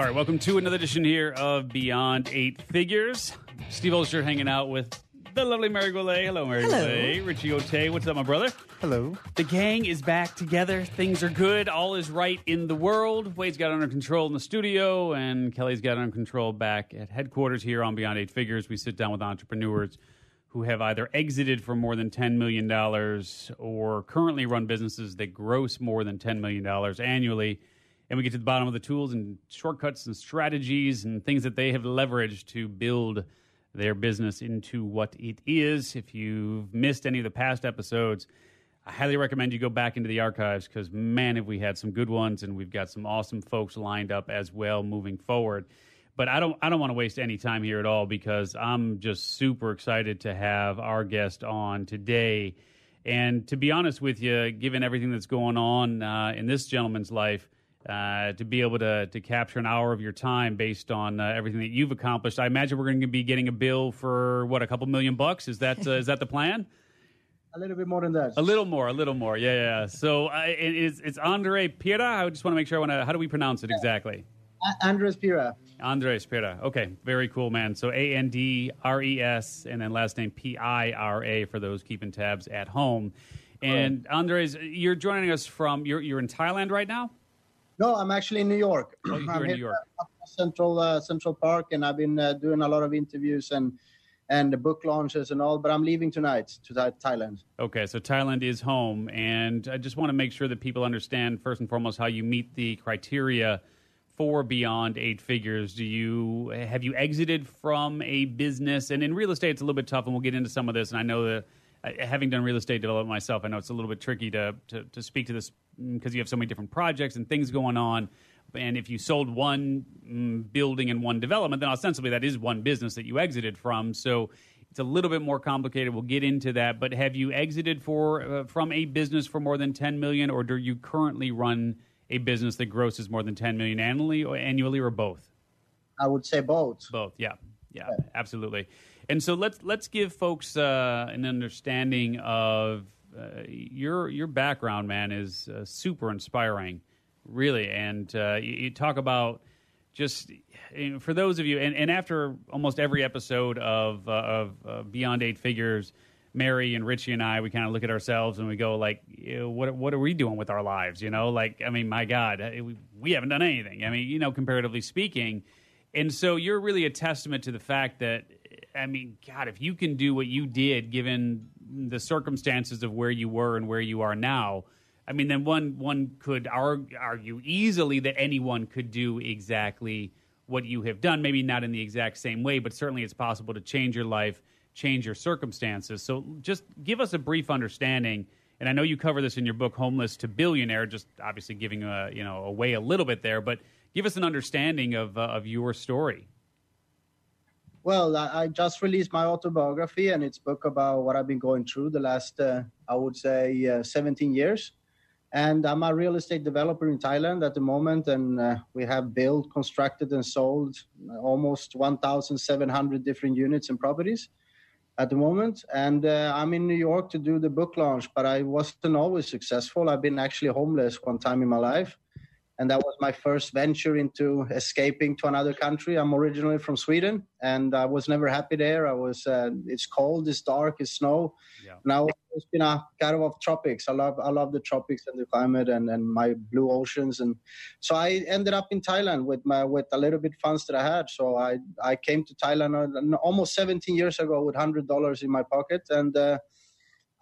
All right, welcome to another edition here of Beyond Eight Figures. Steve Olsher hanging out with the lovely Mary Goulet. Hello, Mary Hello. Goulet. Richie Ote. What's up, my brother? Hello. The gang is back together. Things are good. All is right in the world. Wade's got under control in the studio, and Kelly's got under control back at headquarters here on Beyond Eight Figures. We sit down with entrepreneurs who have either exited for more than $10 million or currently run businesses that gross more than $10 million annually. And we get to the bottom of the tools and shortcuts and strategies and things that they have leveraged to build their business into what it is. If you've missed any of the past episodes, I highly recommend you go back into the archives because, man, have we had some good ones, and we've got some awesome folks lined up as well moving forward. But I don't, I don't want to waste any time here at all because I'm just super excited to have our guest on today. And to be honest with you, given everything that's going on uh, in this gentleman's life, uh, to be able to to capture an hour of your time based on uh, everything that you've accomplished, I imagine we're going to be getting a bill for what a couple million bucks. Is that uh, is that the plan? A little bit more than that. A little more, a little more. Yeah, yeah. So uh, it, it's it's Andre Pira. I just want to make sure I want to. How do we pronounce it exactly? Andres Pira. Andres Pira. Okay, very cool, man. So A N D R E S and then last name P I R A for those keeping tabs at home. And Andres, you're joining us from you're you're in Thailand right now. No, I'm actually in New York. Oh, you're I'm in New York. Central uh, Central Park, and I've been uh, doing a lot of interviews and and book launches and all. But I'm leaving tonight to Thai- Thailand. Okay, so Thailand is home, and I just want to make sure that people understand first and foremost how you meet the criteria for beyond eight figures. Do you have you exited from a business? And in real estate, it's a little bit tough, and we'll get into some of this. And I know that having done real estate development myself, I know it's a little bit tricky to to, to speak to this because you have so many different projects and things going on. And if you sold one mm, building and one development, then ostensibly that is one business that you exited from. So it's a little bit more complicated. We'll get into that. But have you exited for uh, from a business for more than ten million, or do you currently run a business that grosses more than ten million annually, or annually, or both? I would say both. Both, yeah, yeah, absolutely. And so let's let's give folks uh, an understanding of uh, your your background, man, is uh, super inspiring, really. And uh, you, you talk about just you know, for those of you, and, and after almost every episode of uh, of uh, Beyond Eight Figures. Mary and Richie and I, we kind of look at ourselves and we go like, what what are we doing with our lives? You know, like I mean, my God, we, we haven't done anything. I mean, you know, comparatively speaking, and so you're really a testament to the fact that, I mean, God, if you can do what you did given the circumstances of where you were and where you are now, I mean, then one one could argue, easily that anyone could do exactly what you have done. Maybe not in the exact same way, but certainly it's possible to change your life, change your circumstances. So just give us a brief understanding. And I know you cover this in your book, Homeless to Billionaire, just obviously giving a, you know away a little bit there, but give us an understanding of uh, of your story. Well, I, just released my autobiography, and it's book about what I've been going through the last, uh, I would say, uh, 17 years. And I'm a real estate developer in Thailand at the moment, and uh, we have built, constructed, and sold almost 1,700 different units and properties at the moment. And uh, I'm in New York to do the book launch, but I wasn't always successful. I've been actually homeless one time in my life. And that was my first venture into escaping to another country. I'm originally from Sweden, and I was never happy there. I was. Uh, it's cold, it's dark, it's snow. Yeah. Now it's been a kind of of tropics. I love. I love the tropics and the climate and, and my blue oceans. And so I ended up in Thailand with my with a little bit funds that I had. So I I came to Thailand uh, almost 17 years ago with hundred dollars in my pocket and. Uh,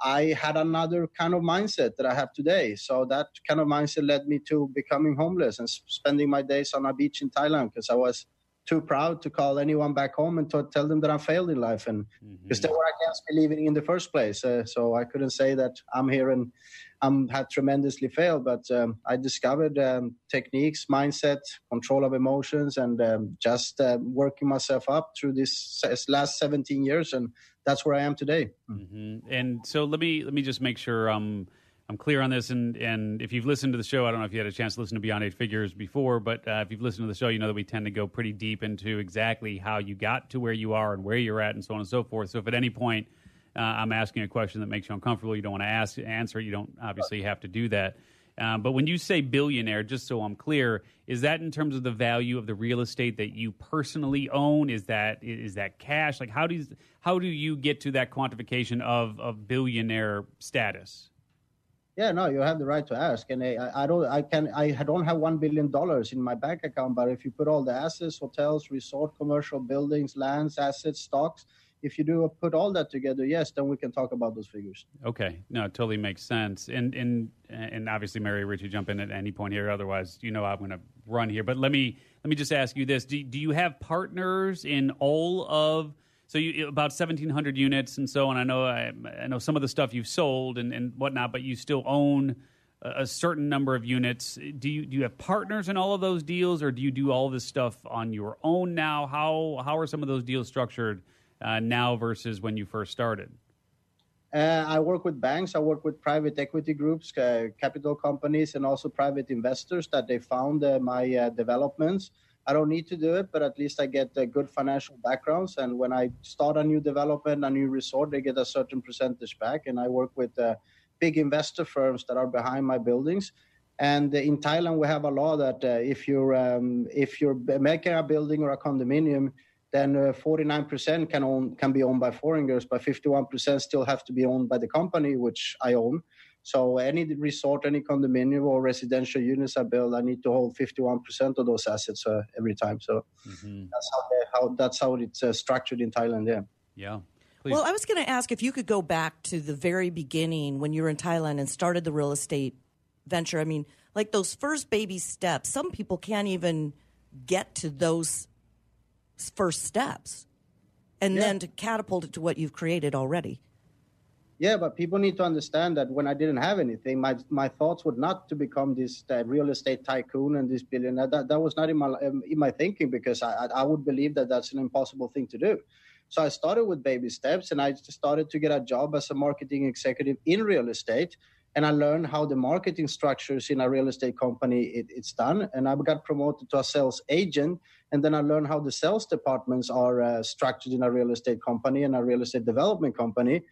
I had another kind of mindset that I have today. So that kind of mindset led me to becoming homeless and spending my days on a beach in Thailand because I was too proud to call anyone back home and to tell them that I failed in life and because they were against me leaving in the first place. Uh, so I couldn't say that I'm here and I'm had tremendously failed, but um, I discovered um, techniques, mindset, control of emotions, and um, just uh, working myself up through this last 17 years, and that's where I am today. hmm And so let me let me just make sure I'm I'm clear on this. And and if you've listened to the show, I don't know if you had a chance to listen to Beyond Eight Figures before, but uh, if you've listened to the show, you know that we tend to go pretty deep into exactly how you got to where you are and where you're at, and so on and so forth. So if at any point uh, I'm asking a question that makes you uncomfortable, you don't want to ask answer, you don't obviously have to do that. Um, but when you say billionaire, just so I'm clear, is that in terms of the value of the real estate that you personally own? Is that is that cash? Like how do you, how do you get to that quantification of of billionaire status? Yeah, no, you have the right to ask, and I, I don't, I can, I don't have one billion dollars in my bank account, but if you put all the assets, hotels, resort, commercial buildings, lands, assets, stocks, if you do put all that together, yes, then we can talk about those figures. Okay, no, it totally makes sense, and and and obviously, Mary Richie, jump in at any point here. Otherwise, you know, I'm going to run here. But let me let me just ask you this: Do, do you have partners in all of so you about 1,700 units and so on. I know I, I, know some of the stuff you've sold and, and whatnot, but you still own a, certain number of units. Do you do you have partners in all of those deals, or do you do all this stuff on your own now? How how are some of those deals structured uh, now versus when you first started? Uh, I work with banks. I work with private equity groups, uh, capital companies, and also private investors that they found uh, my uh, developments. I don't need to do it, but at least I get a good financial backgrounds. And when I start a new development, a new resort, they get a certain percentage back. And I work with uh, big investor firms that are behind my buildings. And in Thailand, we have a law that uh, if you're um, if you're making a building or a condominium, then uh, 49% can own can be owned by foreigners, but 51% still have to be owned by the company, which I own. So any resort, any condominium or residential units I build, I need to hold 51% of those assets uh, every time. So mm-hmm. that's how, they, how, that's how it's uh, structured in Thailand. Yeah. Yeah. Please. Well, I was going to ask if you could go back to the very beginning when you were in Thailand and started the real estate venture. I mean, like those first baby steps. Some people can't even get to those first steps, and yeah. then to catapult it to what you've created already. Yeah, but people need to understand that when I didn't have anything, my my thoughts would not to become this uh, real estate tycoon and this billionaire. That that was not in my um, in my thinking because I I would believe that that's an impossible thing to do. So I started with baby steps, and I started to get a job as a marketing executive in real estate and I learned how the marketing structures in a real estate company it, it's done. And I got promoted to a sales agent, and then I learned how the sales departments are uh, structured in a real estate company and a real estate development company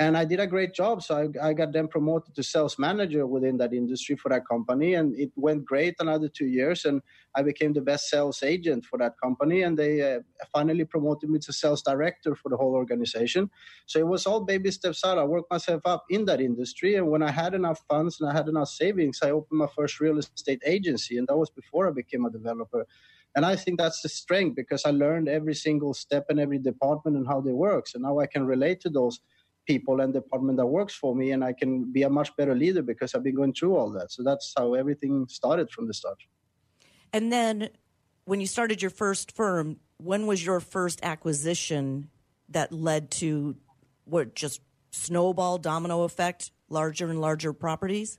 and I did a great job. So I, I, got then promoted to sales manager within that industry for that company, and it went great another two years, and I became the best sales agent for that company, and they uh, finally promoted me to sales director for the whole organization. So it was all baby steps out. I worked myself up in that industry, and when I had enough funds and I had enough savings, I opened my first real estate agency, and that was before I became a developer. And I think that's the strength because I learned every single step in every department and how they work. So now I can relate to those people and department that works for me and i can be a much better leader because i've been going through all that. So that's how everything started from the start. And then when you started your first firm when was your first acquisition that led to what just snowball domino effect larger and larger properties?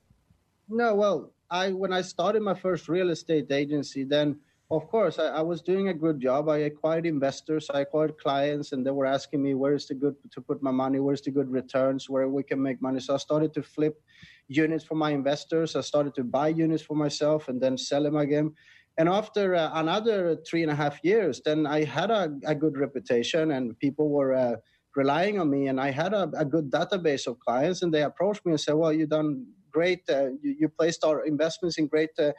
No well i when i started my first real estate agency then of course, I, I, was doing a good job. I acquired investors, I acquired clients, and they were asking me where is the good to put my money, where's the good returns, where we can make money. So I started to flip units for my investors. I started to buy units for myself and then sell them again. And after uh, another three and a half years, then I had a, a good reputation, and people were uh, relying on me. And I had a, a, good database of clients, and they approached me and said, "Well, you've done great. Uh, you, you, placed our investments in great uh,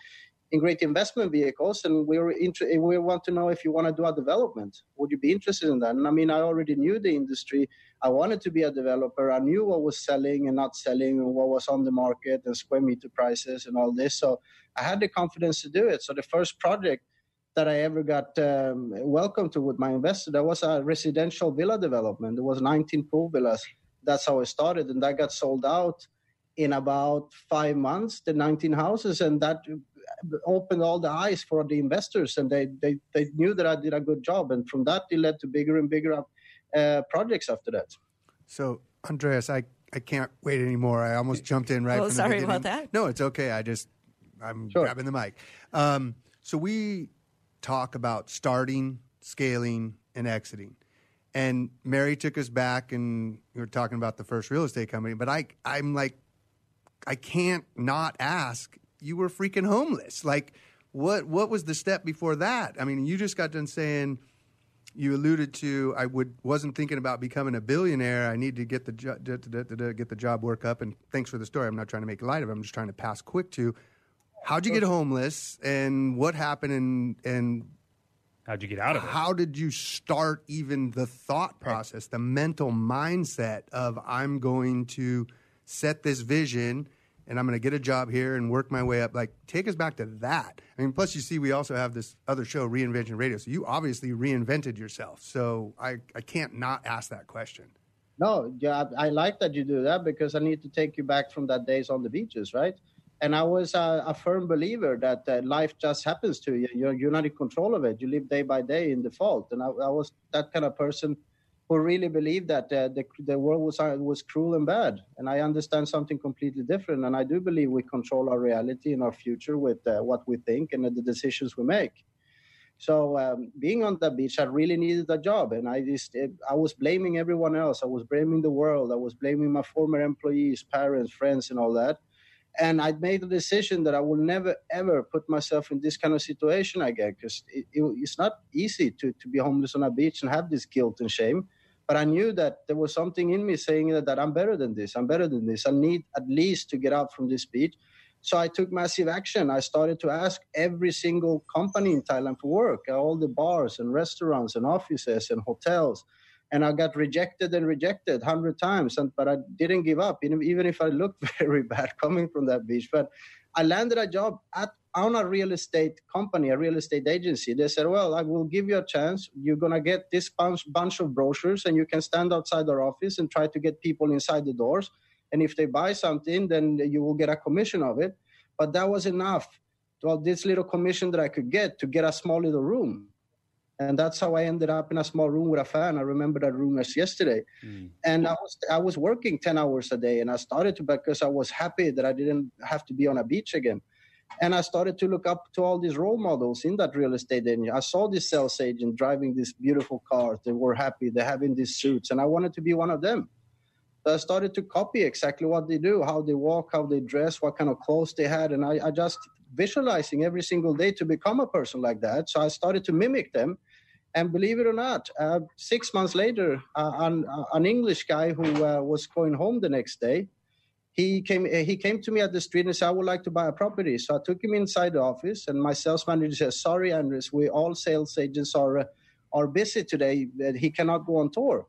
in great investment vehicles, and we were inter- we want to know if you want to do a development. Would you be interested in that? And I mean, I already knew the industry. I wanted to be a developer. I knew what was selling and not selling, and what was on the market, and square meter prices, and all this. So I had the confidence to do it. So the first project that I ever got um, welcome to with my investor, that was a residential villa development. There was 19 pool villas. That's how it started, and that got sold out in about five months, the 19 houses, and that opened all the eyes for the investors, and they, they, they knew that I did a good job. And from that, it led to bigger and bigger uh, projects after that. So, Andreas, I, I can't wait anymore. I almost jumped in right. Oh, sorry about that. No, it's okay. I just I'm sure. grabbing the mic. Um, so we talk about starting, scaling, and exiting. And Mary took us back, and we were talking about the first real estate company. But I, I'm like, I can't not ask you were freaking homeless. Like, what what was the step before that? I mean, you just got done saying you alluded to I would wasn't thinking about becoming a billionaire. I need to get the jo- get the job work up. And thanks for the story. I'm not trying to make light of it. I'm just trying to pass quick to how'd you get homeless and what happened and and how'd you get out of it? How did you start even the thought process, the mental mindset of I'm going to set this vision and I'm going to get a job here and work my way up. Like, take us back to that. I mean, plus, you see, we also have this other show, Reinvention Radio. So you obviously reinvented yourself. So I, I can't not ask that question. No, yeah, I like that you do that because I need to take you back from that days on the beaches, right? And I was a, a firm believer that uh, life just happens to you. You're, you're not in control of it. You live day by day in default. And I, I was that kind of person who really believed that uh, the, the world was, uh, was cruel and bad. And I understand something completely different. And I do believe we control our reality and our future with uh, what we think and the decisions we make. So um, being on the beach, I really needed a job, and I just I was blaming everyone else. I was blaming the world. I was blaming my former employees, parents, friends, and all that. And I made a decision that I will never ever put myself in this kind of situation again, because it, it, it's not easy to to be homeless on a beach and have this guilt and shame. But I knew that there was something in me saying that, that I'm better than this. I'm better than this. I need at least to get out from this beach. So I took massive action. I started to ask every single company in Thailand for work, all the bars and restaurants and offices and hotels. And I got rejected and rejected hundred times, and, but I didn't give up, even if I looked very bad coming from that beach. But I landed a job at on a real estate company, a real estate agency. They said, "Well, I will give you a chance. You're gonna get this bunch, bunch of brochures, and you can stand outside our office and try to get people inside the doors. And if they buy something, then you will get a commission of it." But that was enough. Well, this little commission that I could get to get a small little room and that's how I ended up in a small room with a fan. I remember that room as yesterday, mm. and I was I was working ten hours a day, and I started to because I was happy that I didn't have to be on a beach again, and I started to look up to all these role models in that real estate industry. I saw this sales agent driving these beautiful cars. They were happy. They're having these suits, and I wanted to be one of them. So I started to copy exactly what they do, how they walk, how they dress, what kind of clothes they had, and I, I just visualizing every single day to become a person like that. So I started to mimic them and believe it or not, uh, six months later, uh, an, uh, an, English guy who uh, was going home the next day, he came he came to me at the street and said, "I would like to buy a property." So I took him inside the office, and my sales manager said, "Sorry, Andres, we all sales agents are uh, are busy today. He cannot go on tour."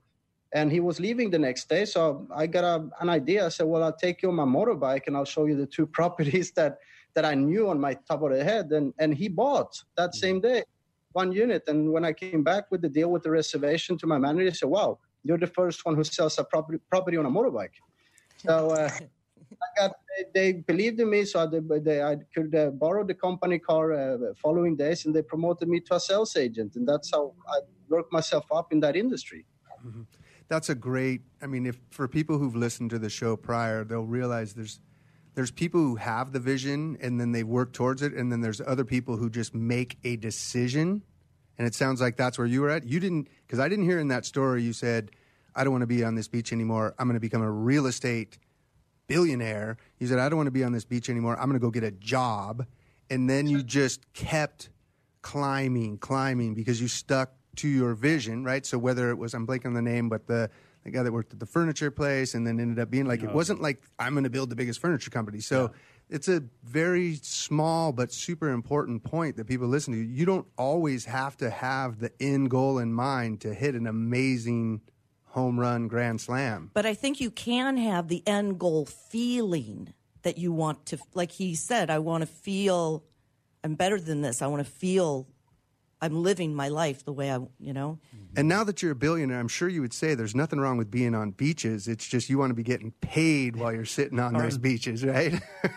And he was leaving the next day, so I got a, an idea. I said, "Well, I'll take you on my motorbike, and I'll show you the two properties that that I knew on my top of the head." And and he bought that same day one unit. And when I came back with the deal with the reservation to my manager, he said, "Wow, you're the first one who sells a property property on a motorbike." So uh, got they, they, believed in me, so they, they, I could uh, borrow the company car uh, following days, and they promoted me to a sales agent, and that's how I worked myself up in that industry. Mm-hmm. That's a great. I mean, if for people who've listened to the show prior, they'll realize there's there's people who have the vision and then they work towards it and then there's other people who just make a decision and it sounds like that's where you were at you didn't because i didn't hear in that story you said i don't want to be on this beach anymore i'm going to become a real estate billionaire you said i don't want to be on this beach anymore i'm going to go get a job and then you just kept climbing climbing because you stuck to your vision right so whether it was i'm blanking on the name but the the guy that worked at the furniture place and then ended up being like, it wasn't like I'm going to build the biggest furniture company. So yeah. it's a very small but super important point that people listen to. You don't always have to have the end goal in mind to hit an amazing home run grand slam. But I think you can have the end goal feeling that you want to, like he said, I want to feel I'm better than this. I want to feel I'm living my life the way I, you know. And now that you're a billionaire, I'm sure you would say there's nothing wrong with being on beaches. It's just you want to be getting paid while you're sitting on those beaches, right? yeah,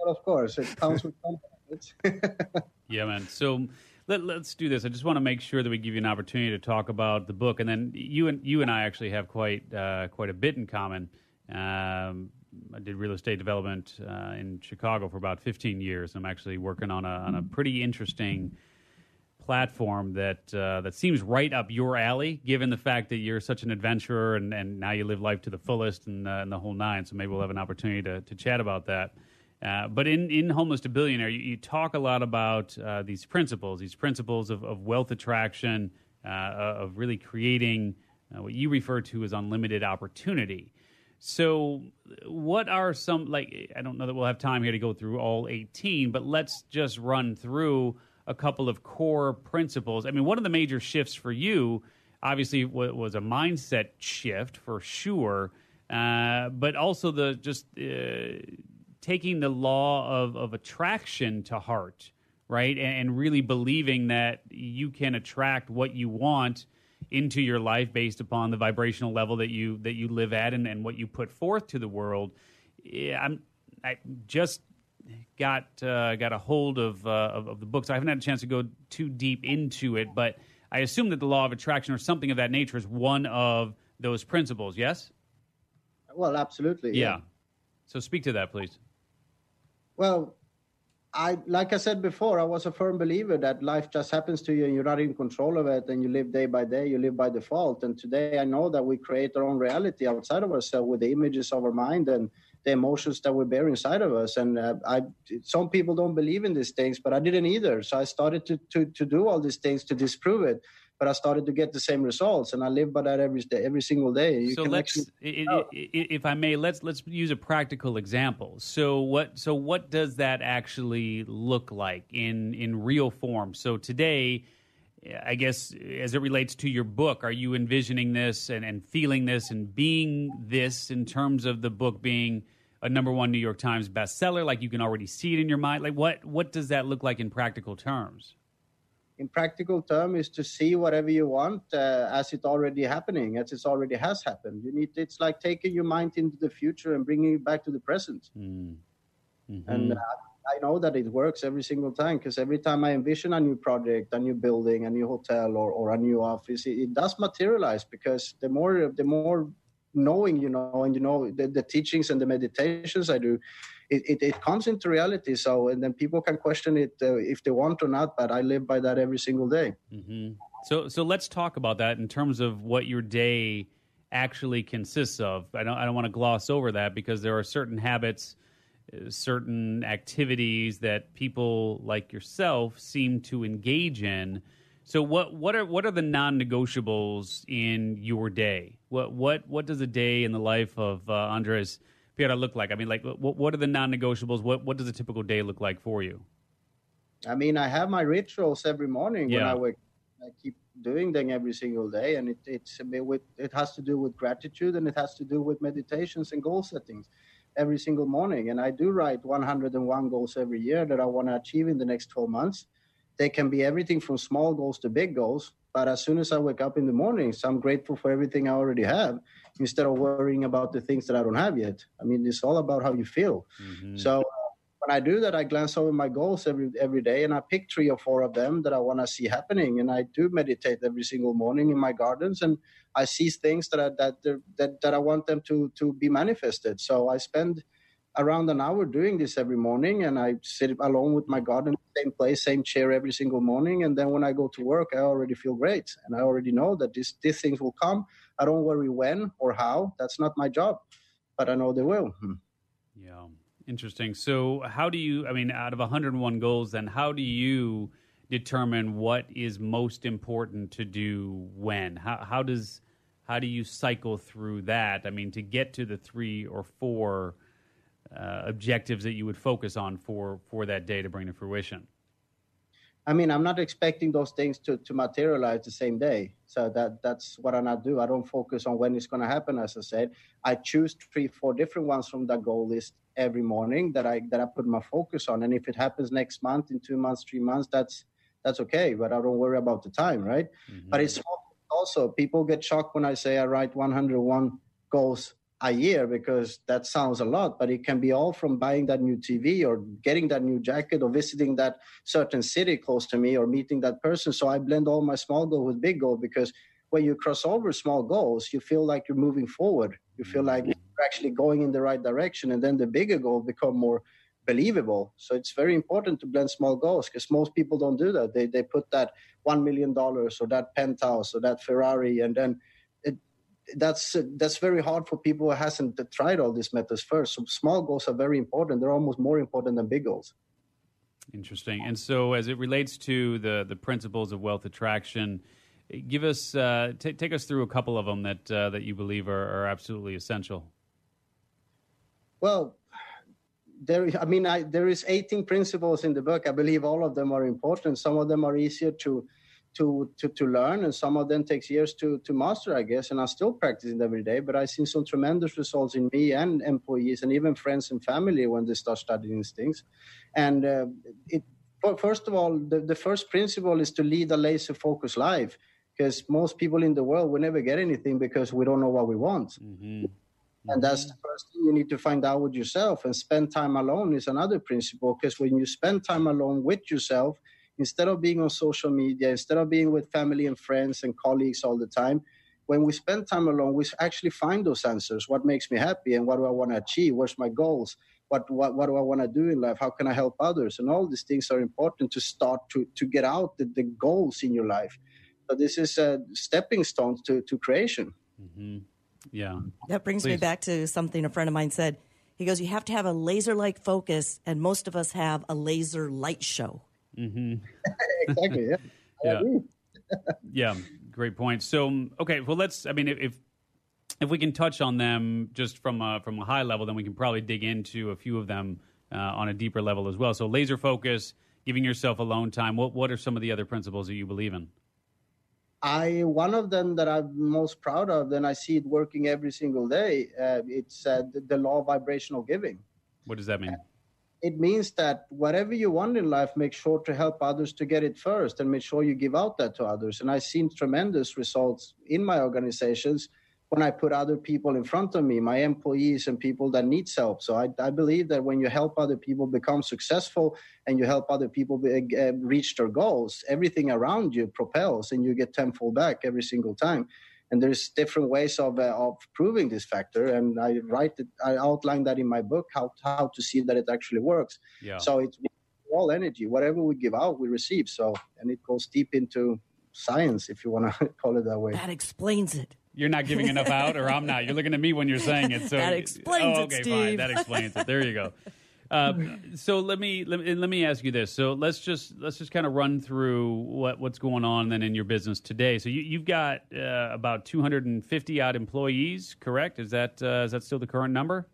well, of course, it comes with confidence. yeah, man. So let, us do this. I just want to make sure that we give you an opportunity to talk about the book, and then you and you and I actually have quite uh, quite a bit in common. Um, I did real estate development uh, in Chicago for about 15 years. I'm actually working on a on a pretty interesting platform that uh, that seems right up your alley, given the fact that you're such an adventurer and, and now you live life to the fullest and, uh, and the whole nine. So maybe we'll have an opportunity to, to chat about that. Uh, but in, in Homeless to Billionaire, you, you talk a lot about uh, these principles, these principles of, of wealth attraction, uh, of really creating uh, what you refer to as unlimited opportunity. So, what are some like? I don't know that we'll have time here to go through all 18, but let's just run through a couple of core principles. I mean, one of the major shifts for you, obviously, was a mindset shift for sure, uh, but also the just uh, taking the law of, of attraction to heart, right, and, and really believing that you can attract what you want into your life based upon the vibrational level that you that you live at and, and what you put forth to the world. Yeah, I'm I just got uh, got a hold of, uh, of, of the book, so I haven't had a chance to go too deep into it. But I assume that the law of attraction or something of that nature is one of those principles. Yes. Well, absolutely. Yeah. yeah. So speak to that, please. Well, I like I said before, I was a firm believer that life just happens to you and you're not in control of it and you live day by day, you live by default. And today I know that we create our own reality outside of ourselves with the images of our mind and the emotions that we bear inside of us. And uh, I, some people don't believe in these things, but I didn't either. So I started to, to, to do all these things to disprove it but I started to get the same results, and I live by that every day, every single day. You so let's, actually, oh. if I may, let's let's use a practical example. So what so what does that actually look like in in real form? So today. I guess as it relates to your book, are you envisioning this and, and feeling this and being this in terms of the book being a number one New York Times bestseller? Like you can already see it in your mind. Like what what does that look like in practical terms? In practical term is to see whatever you want uh, as it's already happening as it already has happened you need it's like taking your mind into the future and bringing it back to the present mm. mm-hmm. and uh, i know that it works every single time because every time i envision a new project a new building a new hotel or, or a new office it, it does materialize because the more the more knowing you know and you know the, the teachings and the meditations i do it, it, it, comes into reality. So, and then people can question it uh, if they want or not, but I live by that every single day. Mm-hmm. So, so let's talk about that in terms of what your day actually consists of. I don't, I don't want to gloss over that because there are certain habits, uh, certain activities that people like yourself seem to engage in. So, what, what are what are the non-negotiables in your day? What what what does a day in the life of uh, Andres Pira look like? I mean, like, what, what are the non-negotiables? What what does a typical day look like for you? I mean, I have my rituals every morning yeah. when I wake. I keep doing them every single day, and it it's with it has to do with gratitude and it has to do with meditations and goal settings every single morning. And I do write 101 goals every year that I want to achieve in the next 12 months. They can be everything from small goals to big goals. But as soon as I wake up in the mornings, I'm grateful for everything I already have instead of worrying about the things that I don't have yet. I mean, it's all about how you feel. Mm-hmm. So uh, when I do that, I glance over my goals every every day, and I pick three or four of them that I want to see happening. And I do meditate every single morning in my gardens, and I see things that I, that that that I want them to to be manifested. So I spend around an hour doing this every morning and I sit alone with my garden, same place, same chair every single morning. And then when I go to work, I already feel great. And I already know that this, these things will come. I don't worry when or how. That's not my job, but I know they will. Hmm. Yeah. Interesting. So, how do you, I mean, out of 101 goals, then how do you determine what is most important to do when? How, how does, how do you cycle through that? I mean, to get to the three or four uh, objectives that you would focus on for for that day to bring to fruition? I mean, I'm not expecting those things to, to materialize the same day. So that that's what I not do. I don't focus on when it's going to happen. As I said, I choose three, four different ones from that goal list every morning that I that I put my focus on. And if it happens next month, in two months, three months, that's that's okay. But I don't worry about the time, right? Mm-hmm. But it's also people get shocked when I say I write 101 goals a year because that sounds a lot, but it can be all from buying that new TV or getting that new jacket or visiting that certain city close to me or meeting that person. So I blend all my small goal with big goal because when you cross over small goals, you feel like you're moving forward. You feel like you're actually going in the right direction, and then the bigger goal become more believable. So it's very important to blend small goals because most people don't do that. They they put that one million dollars or that penthouse or that Ferrari, and then that's that's very hard for people who hasn't tried all these methods first. So small goals are very important. They're almost more important than big goals. Interesting. And so, as it relates to the the principles of wealth attraction, Give us uh, t- take us through a couple of them that uh, that you believe are, are absolutely essential. Well, there i mean I, there is 18 principles in the book i believe all of them are important some of them are easier to to to, to learn and some of them takes years to to master i guess and i'm still practicing every day but i've seen some tremendous results in me and employees and even friends and family when they start studying these things and uh, it first of all the, the first principle is to lead a laser focused life because most people in the world will never get anything because we don't know what we want mm-hmm. And that's the first thing you need to find out with yourself. And spend time alone is another principle because when you spend time alone with yourself, instead of being on social media, instead of being with family and friends and colleagues all the time, when we spend time alone, we actually find those answers. What makes me happy and what do I want to achieve? What's my goals? What, what, what do I want to do in life? How can I help others? And all these things are important to start to, to get out the, the goals in your life. So this is a stepping stone to, to creation. Mm-hmm. Yeah. That brings Please. me back to something a friend of mine said. He goes, You have to have a laser like focus, and most of us have a laser light show. Mm-hmm. exactly. Yeah. yeah. yeah. Great point. So, okay. Well, let's, I mean, if, if we can touch on them just from a, from a high level, then we can probably dig into a few of them uh, on a deeper level as well. So, laser focus, giving yourself alone time. What, what are some of the other principles that you believe in? I one of them that I'm most proud of, and I see it working every single day. Uh, it's uh, the, the, law of vibrational giving. What does that mean? It means that whatever you want in life, make sure to help others to get it first, and make sure you give out that to others. And I've seen tremendous results in my organizations when I put other people in front of me, my employees and people that need help. So I, I believe that when you help other people become successful and you help other people be, uh, reach their goals, everything around you propels and you get tenfold back every single time. And there's different ways of, uh, of proving this factor. And I write it, I outline that in my book, how, how to see that it actually works. Yeah. So it's all energy, whatever we give out, we receive. So, and it goes deep into science, if you want to call it that way. That explains it you're not giving enough out, or I'm not. You're looking at me when you're saying it. So that explains oh, okay, it, Steve. fine. That explains it. There you go. Uh, so let me, let me let me ask you this. So let's just let's just kind of run through what what's going on then in your business today. So you, have got uh, about 250 odd employees, correct? Is that uh, is that still the current number?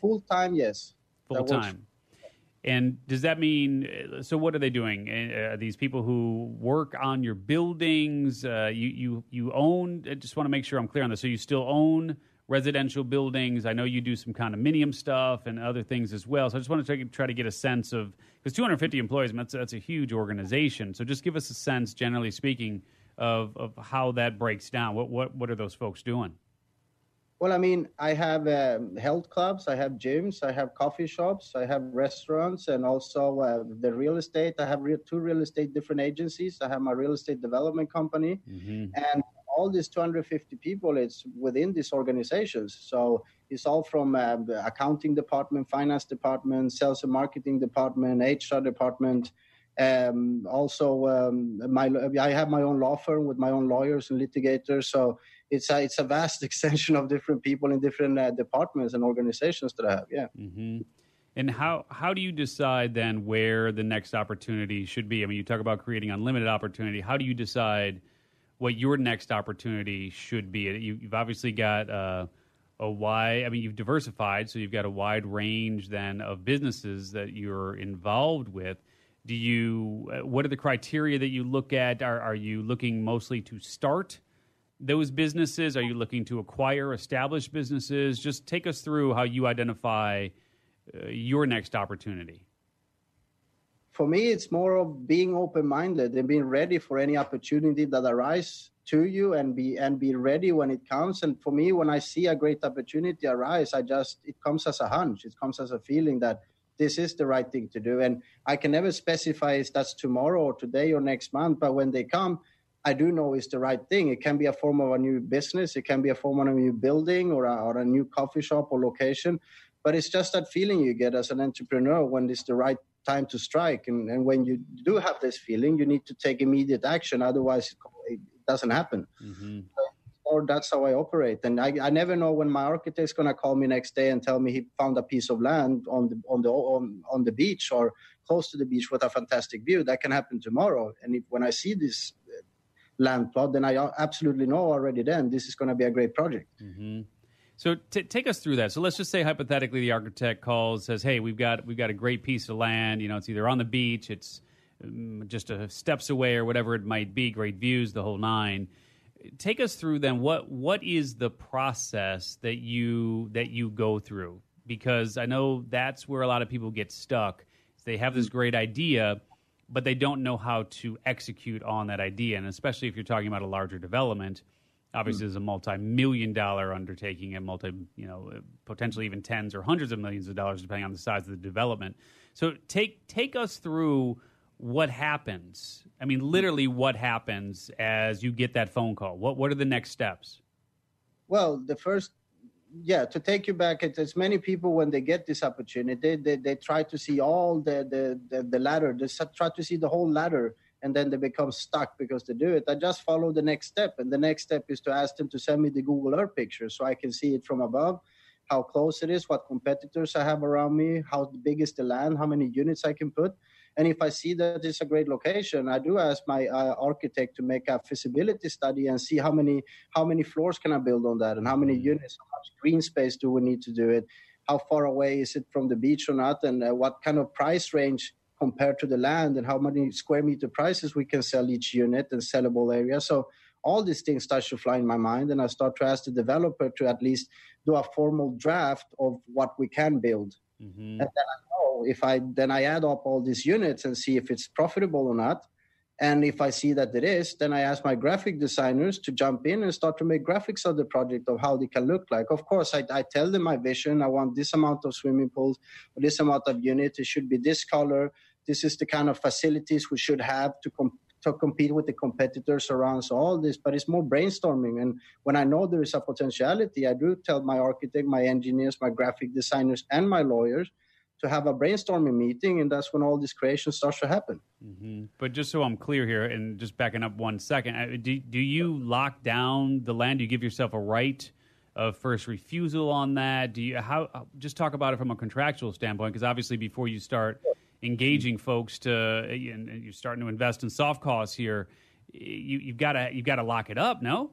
full time, yes. Full time. And does that mean? So, what are they doing? Uh, these people who work on your buildings, uh, you you you own. I just want to make sure I'm clear on this. So, you still own residential buildings. I know you do some condominium stuff and other things as well. So, I just want to try to get a sense of because 250 employees, that's that's a huge organization. So, just give us a sense, generally speaking, of of how that breaks down. What what what are those folks doing? Well, I mean, I have um, health clubs, I have gyms, I have coffee shops, I have restaurants, and also uh, the real estate. I have re- two real estate different agencies. I have my real estate development company, mm-hmm. and all these 250 people, it's within these organizations. So it's all from uh, accounting department, finance department, sales and marketing department, HR department. Um, also, um, my I have my own law firm with my own lawyers and litigators. So it's a it's a vast extension of different people in different uh, departments and organizations that I have. Yeah. Mm-hmm. And how how do you decide then where the next opportunity should be? I mean, you talk about creating unlimited opportunity. How do you decide what your next opportunity should be? You, have obviously got uh, a wide. I mean, you've diversified, so you've got a wide range then of businesses that you're involved with. Do you? Uh, what are the criteria that you look at? Are are you looking mostly to start? those businesses? Are you looking to acquire established businesses? Just take us through how you identify uh, your next opportunity. For me, it's more of being open-minded and being ready for any opportunity that arises to you, and be and be ready when it comes. And for me, when I see a great opportunity arise, I just it comes as a hunch. It comes as a feeling that this is the right thing to do. And I can never specify if that's tomorrow or today or next month. But when they come, I do know it's the right thing. It can be a form of a new business, it can be a form of a new building or a, or a new coffee shop or location. But it's just that feeling you get as an entrepreneur when it's the right time to strike. And, and when you do have this feeling, you need to take immediate action. Otherwise, it doesn't happen. Mm-hmm. Or that's how I operate. And I, I never know when my architect's going to call me next day and tell me he found a piece of land on the on the on, on the beach or close to the beach with a fantastic view. That can happen tomorrow. And if, when I see this land plot, then I absolutely know already then this is going to be a great project. Mm-hmm. So t- take us through that. So let's just say hypothetically the architect calls says, "Hey, we've got we've got a great piece of land. You know, it's either on the beach, it's um, just a steps away, or whatever it might be. Great views, the whole nine. Take us through then. What what is the process that you that you go through? Because I know that's where a lot of people get stuck. They have this great idea, but they don't know how to execute on that idea, and especially if you're talking about a larger development Obviously, mm. it's a multi-million dollar undertaking and multi, you know, potentially even tens or hundreds of millions of dollars, depending on the size of the development. So take take us through what happens. I mean, literally, what happens as you get that phone call? What what are the next steps? Well, the first, yeah, to take you back, it's many people when they get this opportunity, they they, they try to see all the the the, the ladder, they try to see the whole ladder and then they become stuck because they do it. I just follow the next step, and the next step is to ask them to send me the Google Earth picture so I can see it from above, how close it is, what competitors I have around me, how big is the land, how many units I can put. And if I see that it's a great location, I do ask my uh, architect to make a feasibility study and see how many how many floors can I build on that, and how many mm-hmm. units, how much green space do we need to do it, how far away is it from the beach or not, and uh, what kind of price range compared to the land and how many square meter prices we can sell each unit and sellable area. So all these things start to fly in my mind, and I start to ask the developer to at least do a formal draft of what we can build. Mm-hmm. And then I know if I then I add up all these units and see if it's profitable or not. And if I see that it is, then I ask my graphic designers to jump in and start to make graphics of the project of how they can look like. Of course, I, I tell them my vision. I want this amount of swimming pools, this amount of units. It should be this color this is the kind of facilities we should have to com- to compete with the competitors around so all this but it's more brainstorming. And when i know there is a potentiality i do tell my architect my engineers my graphic designers and my lawyers to have a brainstorming meeting and that's when all this creation starts to happen. Mm-hmm. but just so i'm clear here and just backing up one second uh, do, do you lock down the land? Do you give yourself a right of first refusal on that? Do you how just talk about it from a contractual standpoint because obviously before you start engaging folks to and you're starting to invest in soft costs here you, you've got to you've got to lock it up no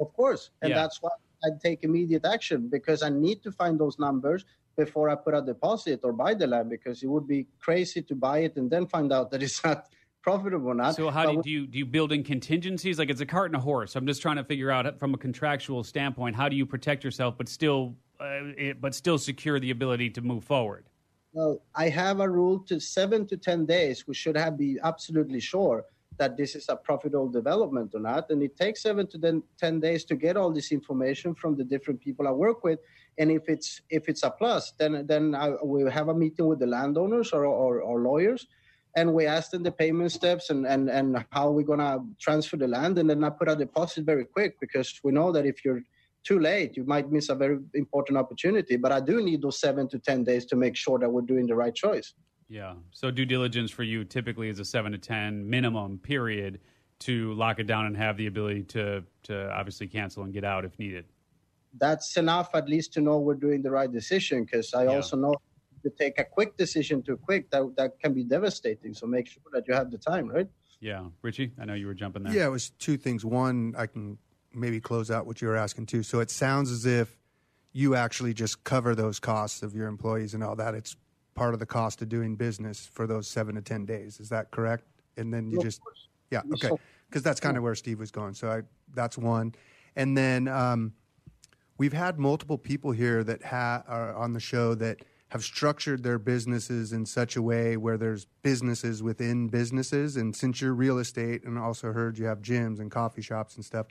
of course and yeah. that's why i take immediate action because i need to find those numbers before i put a deposit or buy the land because it would be crazy to buy it and then find out that it's not profitable or not. So how do you, do you, do you build in contingencies? Like it's a cart and a horse. I'm just trying to figure out from a contractual standpoint how do you protect yourself but still uh, it, but still secure the ability to move forward. Well, I have a rule to seven to 10 days. We should have be absolutely sure that this is a profitable development or not. And it takes seven to 10 days to get all this information from the different people I work with. And if it's if it's a plus, then then I, we have a meeting with the landowners or, or, or lawyers, and we ask them the payment steps and, and, and how we're gonna transfer the land. And then I put a deposit very quick because we know that if you're too late, you might miss a very important opportunity. But I do need those seven to 10 days to make sure that we're doing the right choice. Yeah. So due diligence for you typically is a seven to 10 minimum period to lock it down and have the ability to, to obviously cancel and get out if needed. That's enough, at least, to know we're doing the right decision. Because I yeah. also know to take a quick decision too quick, that, that can be devastating. So make sure that you have the time, right? Yeah. Richie, I know you were jumping there. Yeah, it was two things. One, I can maybe close out what you were asking too. So it sounds as if you actually just cover those costs of your employees and all that. It's part of the cost of doing business for those seven to ten days. Is that correct? And then you just yeah okay because that's kind of where Steve was going. So I, that's one, and then um, we've had multiple people here that ha- are on the show that have structured their businesses in such a way where there's businesses within businesses. And since you're real estate, and also heard you have gyms and coffee shops and stuff,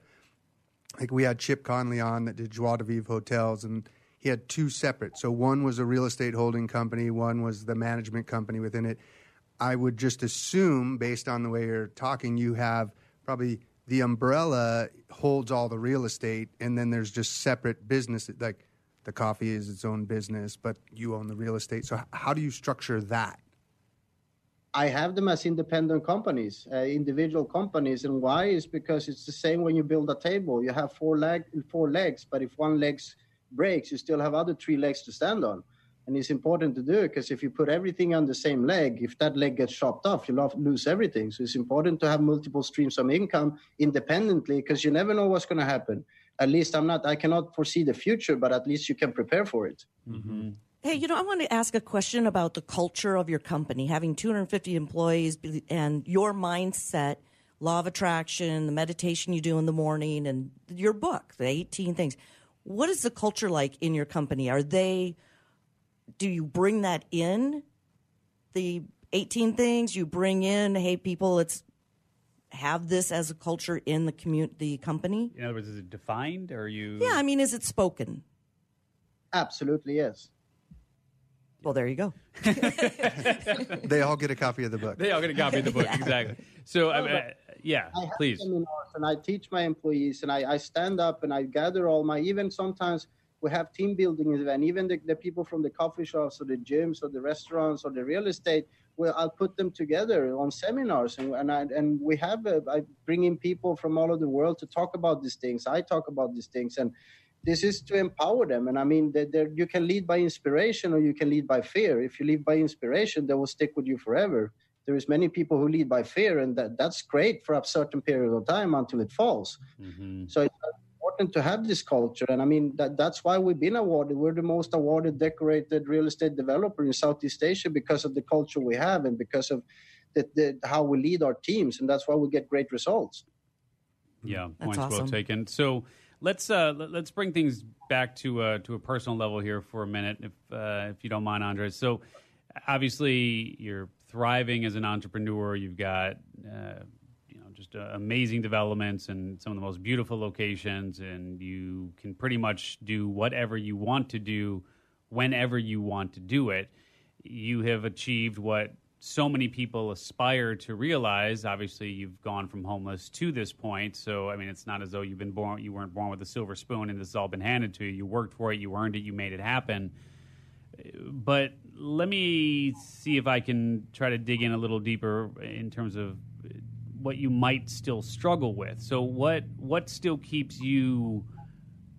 like we had Chip Conley on that did Joie de Vivre hotels, and he had two separate. So one was a real estate holding company, one was the management company within it. I would just assume, based on the way you're talking, you have probably the umbrella holds all the real estate, and then there's just separate businesses. Like the coffee is its own business, but you own the real estate. So how do you structure that? I have them as independent companies, uh, individual companies, and why is because it's the same when you build a table. You have four leg, four legs, but if one leg breaks, you still have other three legs to stand on. And it's important to do it because if you put everything on the same leg, if that leg gets chopped off, you'll lose everything. So it's important to have multiple streams of income independently because you never know what's going to happen. At least I'm not, I cannot foresee the future, but at least you can prepare for it. Mm-hmm. Hey, you know, I want to ask a question about the culture of your company, having 250 employees and your mindset, law of attraction, the meditation you do in the morning, and your book, the 18 things. What is the culture like in your company? Are they do you bring that in the 18 things you bring in hey people let's have this as a culture in the community the company in other words is it defined or are you yeah i mean is it spoken absolutely yes well there you go they all get a copy of the book they all get a copy of the book yeah. exactly so no, uh, yeah I please seminars and i teach my employees and I, I stand up and i gather all my even sometimes we have team building event. Even the, the people from the coffee shops or the gyms or the restaurants or the real estate, well, I'll put them together on seminars, and and, I, and we have a, I bring in people from all over the world to talk about these things. I talk about these things, and this is to empower them. And I mean, that you can lead by inspiration or you can lead by fear. If you lead by inspiration, they will stick with you forever. There is many people who lead by fear, and that, that's great for a certain period of time until it falls. Mm-hmm. So it's important to have this culture. And I mean, that, that's why we've been awarded. We're the most awarded decorated real estate developer in Southeast Asia because of the culture we have and because of the, the, how we lead our teams. And that's why we get great results. Yeah, points awesome. well taken. So let's uh, let's bring things back to uh, to a personal level here for a minute, if uh, if you don't mind, Andres. So obviously, you're thriving as an entrepreneur. You've got uh, just uh, amazing developments and some of the most beautiful locations, and you can pretty much do whatever you want to do whenever you want to do it. You have achieved what so many people aspire to realize. Obviously, you've gone from homeless to this point. So, I mean, it's not as though you've been born, you weren't born with a silver spoon and this has all been handed to you. You worked for it, you earned it, you made it happen. But let me see if I can try to dig in a little deeper in terms of what you might still struggle with. So what what still keeps you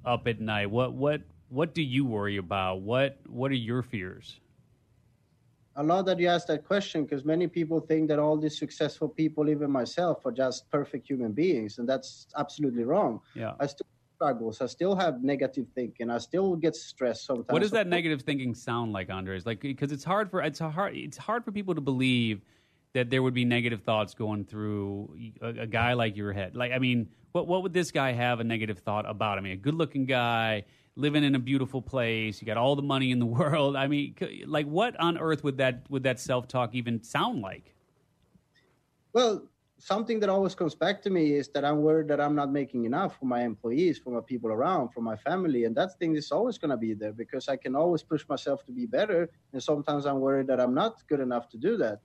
up at night? What what what do you worry about? What what are your fears? I love that you asked that question because many people think that all these successful people, even myself, are just perfect human beings, and that's absolutely wrong. Yeah, I still struggles. I still have negative thinking. I still get stressed sometimes. What does that negative thinking sound like, Andres? Like because it's hard for it's hard it's hard for people to believe that there would be negative thoughts going through a, a, guy like your head. Like, I mean, what what would this guy have a negative thought about? I mean, a good looking guy living in a beautiful place. You got all the money in the world. I mean, like, what on earth would that would that self talk even sound like? Well, something that always comes back to me is that I'm worried that I'm not making enough for my employees, for my people around, for my family, and that thing is always going to be there because I can always push myself to be better, and sometimes I'm worried that I'm not good enough to do that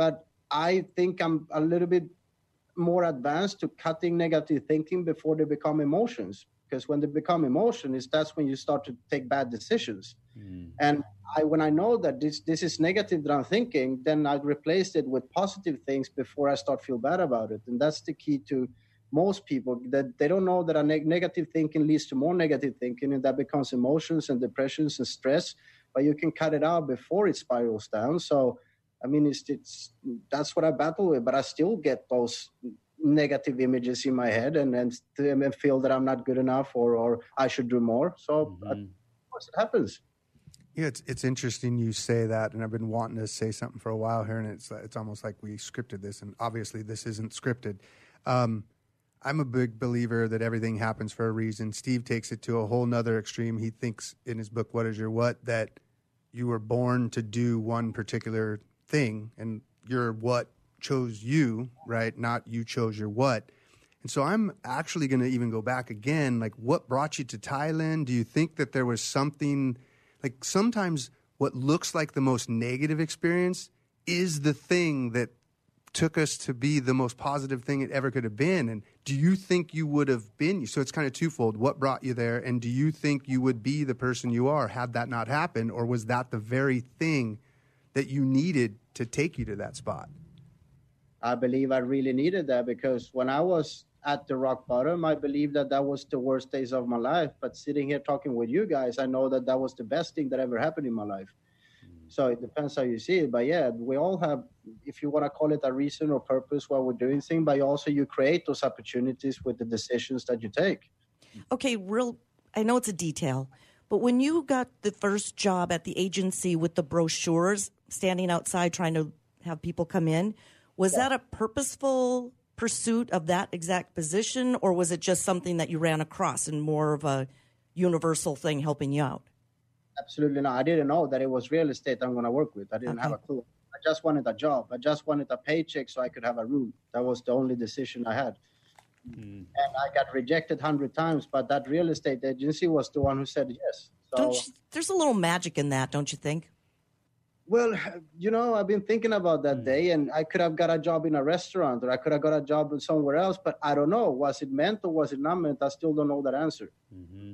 but I think I'm a little bit more advanced to cutting negative thinking before they become emotions. Because when they become emotions, that's when you start to take bad decisions. Mm. And I, when I know that this this is negative that I'm thinking, then I replace it with positive things before I start feel bad about it. And that's the key to most people that they don't know that a neg- negative thinking leads to more negative thinking, and that becomes emotions and depressions and stress. But you can cut it out before it spirals down. So I mean, it's, it's that's what I battle with, but I still get those negative images in my head and and, and feel that I'm not good enough or or I should do more. So, mm-hmm. of course, it happens. Yeah, it's it's interesting you say that, and I've been wanting to say something for a while here, and it's it's almost like we scripted this, and obviously this isn't scripted. Um, I'm a big believer that everything happens for a reason. Steve takes it to a whole nother extreme. He thinks in his book, "What Is Your What," that you were born to do one particular thing and your what chose you, right? Not you chose your what. And so I'm actually going to even go back again. Like, what brought you to Thailand? Do you think that there was something like sometimes what looks like the most negative experience is the thing that took us to be the most positive thing it ever could have been? And do you think you would have been? So it's kind of twofold. What brought you there? And do you think you would be the person you are had that not happened? Or was that the very thing that you needed to take you to that spot? I believe I really needed that because when I was at the rock bottom, I believe that that was the worst days of my life. But sitting here talking with you guys, I know that that was the best thing that ever happened in my life. Mm. So it depends how you see it. But yeah, we all have, if you want to call it a reason or purpose why we're doing things, but also you create those opportunities with the decisions that you take. Okay, real, I know it's a detail, but when you got the first job at the agency with the brochures, standing outside trying to have people come in, was yeah. that a purposeful pursuit of that exact position, or was it just something that you ran across and more of a universal thing helping you out? Absolutely not. I didn't know that it was real estate I'm going to work with. I didn't okay. have a clue. I just wanted a job. I just wanted a paycheck so I could have a room. That was the only decision I had. Mm. And I got rejected hundred times, but that real estate agency was the one who said yes. So, you, there's a little magic in that, don't you think? Well, you know, I've been thinking about that mm. day, and I could have got a job in a restaurant, or I could have got a job somewhere else, but I don't know. Was it meant or was it not meant? I still don't know that answer. Mm-hmm.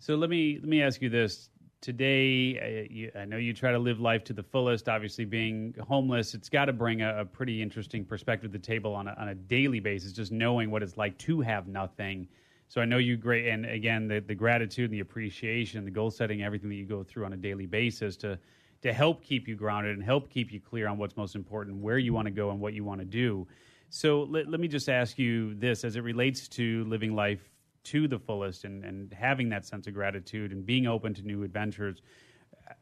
So let me let me ask you this: Today, uh, you, I know you try to live life to the fullest. Obviously, being homeless, it's got to bring a, a, pretty interesting perspective to the table on a, on a daily basis. Just knowing what it's like to have nothing. So I know you great, and again, the, the gratitude, and the appreciation, the goal setting, everything that you go through on a daily basis to to help keep you grounded and help keep you clear on what's most important, where you want to go, and what you want to do. So let, let me just ask you this as it relates to living life to the fullest and, and having that sense of gratitude and being open to new adventures.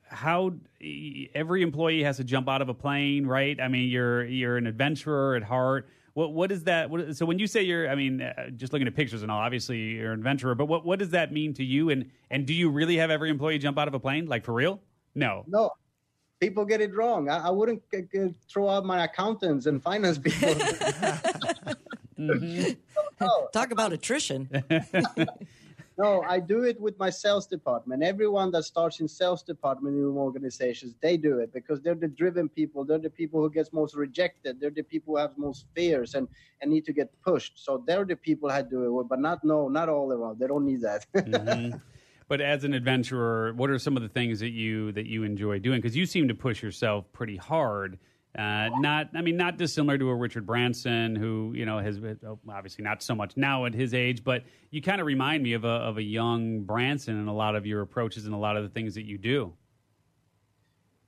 How every employee has to jump out of a plane, right? I mean, you're you're an adventurer at heart. What what is that? What, so when you say you're, I mean, uh, just looking at pictures and all, obviously you're an adventurer. But what what does that mean to you? And and do you really have every employee jump out of a plane, like for real? No. No, people get it wrong. I, I wouldn't g- g- throw out my accountants and finance people. mm-hmm. no, Talk about attrition. no, I do it with my sales department. Everyone that starts in sales department in organizations, they do it because they're the driven people. They're the people who gets most rejected. They're the people who have most fears and, and need to get pushed. So they're the people who do it. But not no, not all around. They don't need that. mm-hmm. But as an adventurer, what are some of the things that you that you enjoy doing? Because you seem to push yourself pretty hard. Uh, not, I mean, not dissimilar to a Richard Branson, who you know has oh, obviously not so much now at his age, but you kind of remind me of a of a young Branson in a lot of your approaches and a lot of the things that you do.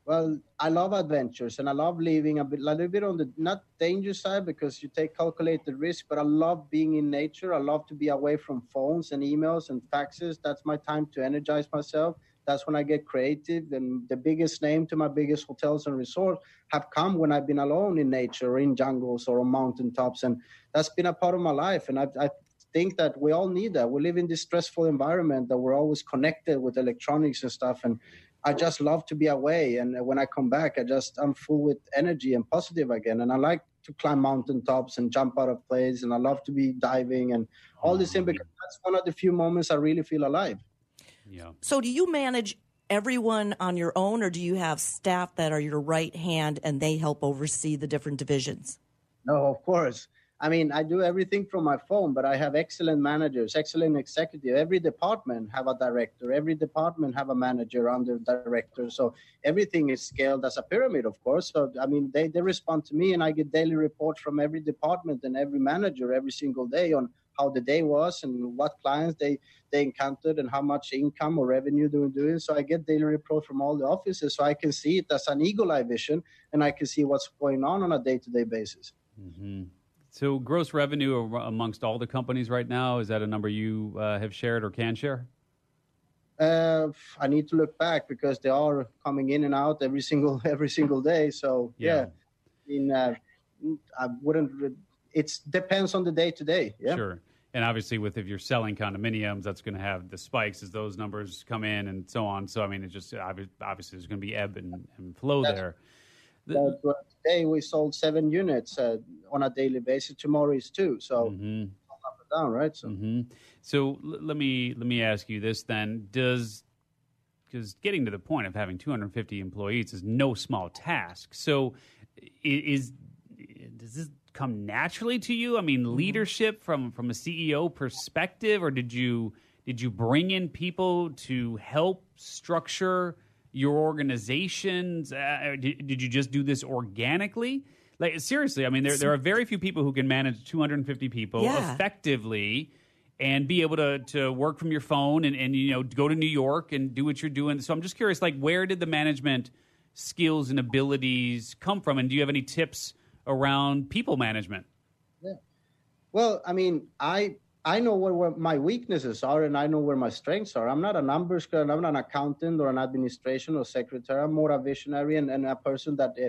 Well, I love adventures and I love living a, bit, a little bit on the not dangerous side because you take calculated risk, but I love being in nature. I love to be away from phones and emails and faxes. That's my time to energize myself. That's when I get creative. And the biggest name to my biggest hotels and resorts have come when I've been alone in nature or in jungles or on mountaintops. And that's been a part of my life. And I, I think that we all need that. We live in this stressful environment that we're always connected with electronics and stuff. And I just love to be away. And when I come back, I just, I'm full with energy and positive again. And I like to climb mountaintops and jump out of planes. And I love to be diving and all this thing mm-hmm. because that's one of the few moments I really feel alive. Yeah. So do you manage everyone on your own or do you have staff that are your right hand and they help oversee the different divisions? No, of course. I mean, I do everything from my phone, but I have excellent managers, excellent executive. Every department have a director. Every department have a manager under director. So everything is scaled as a pyramid, of course. So I mean, they, they respond to me, and I get daily reports from every department and every manager every single day on how the day was and what clients they they encountered and how much income or revenue they were doing. So I get daily reports from all the offices, so I can see it as an eagle eye vision, and I can see what's going on on a day to day basis. Mm-hmm. So, gross revenue amongst all the companies right now is that a number you uh, have shared or can share? Uh, I need to look back because they are coming in and out every single every single day. So yeah, yeah. In, uh, I wouldn't. It depends on the day to day. Yeah. Sure. And obviously, with if you're selling condominiums, that's going to have the spikes as those numbers come in and so on. So I mean, it's just obviously there's going to be ebb and, and flow that's, there. The, today we sold seven units uh, on a daily basis. Tomorrow is two. So mm-hmm. up and down, right? So, mm-hmm. so l- let me let me ask you this then: Does because getting to the point of having 250 employees is no small task. So, is does this come naturally to you? I mean, mm-hmm. leadership from from a CEO perspective, or did you did you bring in people to help structure? Your organizations? Uh, did, did you just do this organically? Like seriously, I mean, there there are very few people who can manage 250 people yeah. effectively and be able to to work from your phone and, and you know go to New York and do what you're doing. So I'm just curious, like, where did the management skills and abilities come from? And do you have any tips around people management? Yeah. Well, I mean, I I know where, where, my weaknesses are and I know where my strengths are. I'm not a numbers guy, I'm not an accountant or an administration or secretary. I'm more a visionary and, and a person that uh,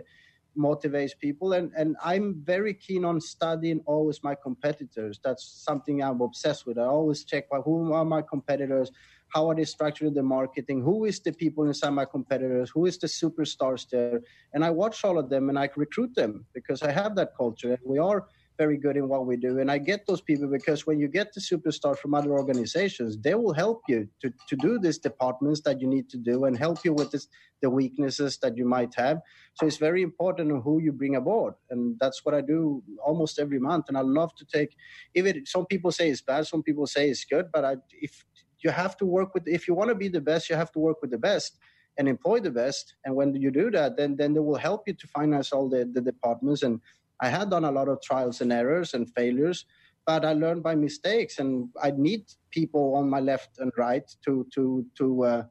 motivates people. And, and I'm very keen on studying always my competitors. That's something I'm obsessed with. I always check well, who are my competitors, how are they structured the marketing, who is the people inside my competitors, who is the superstars there. And I watch all of them and I recruit them because I have that culture. And we are very good in what we do. And I get those people because when you get the superstars from other organizations, they will help you to, to do these departments that you need to do and help you with this, the weaknesses that you might have. So it's very important who you bring aboard. And that's what I do almost every month. And I love to take, even some people say it's bad, some people say it's good, but I, if you have to work with, if you want to be the best, you have to work with the best and employ the best. And when you do that, then then they will help you to finance all the, the departments and I had done a lot of trials and errors and failures, but I learned by mistakes, and I need people on my left and right to to to uh,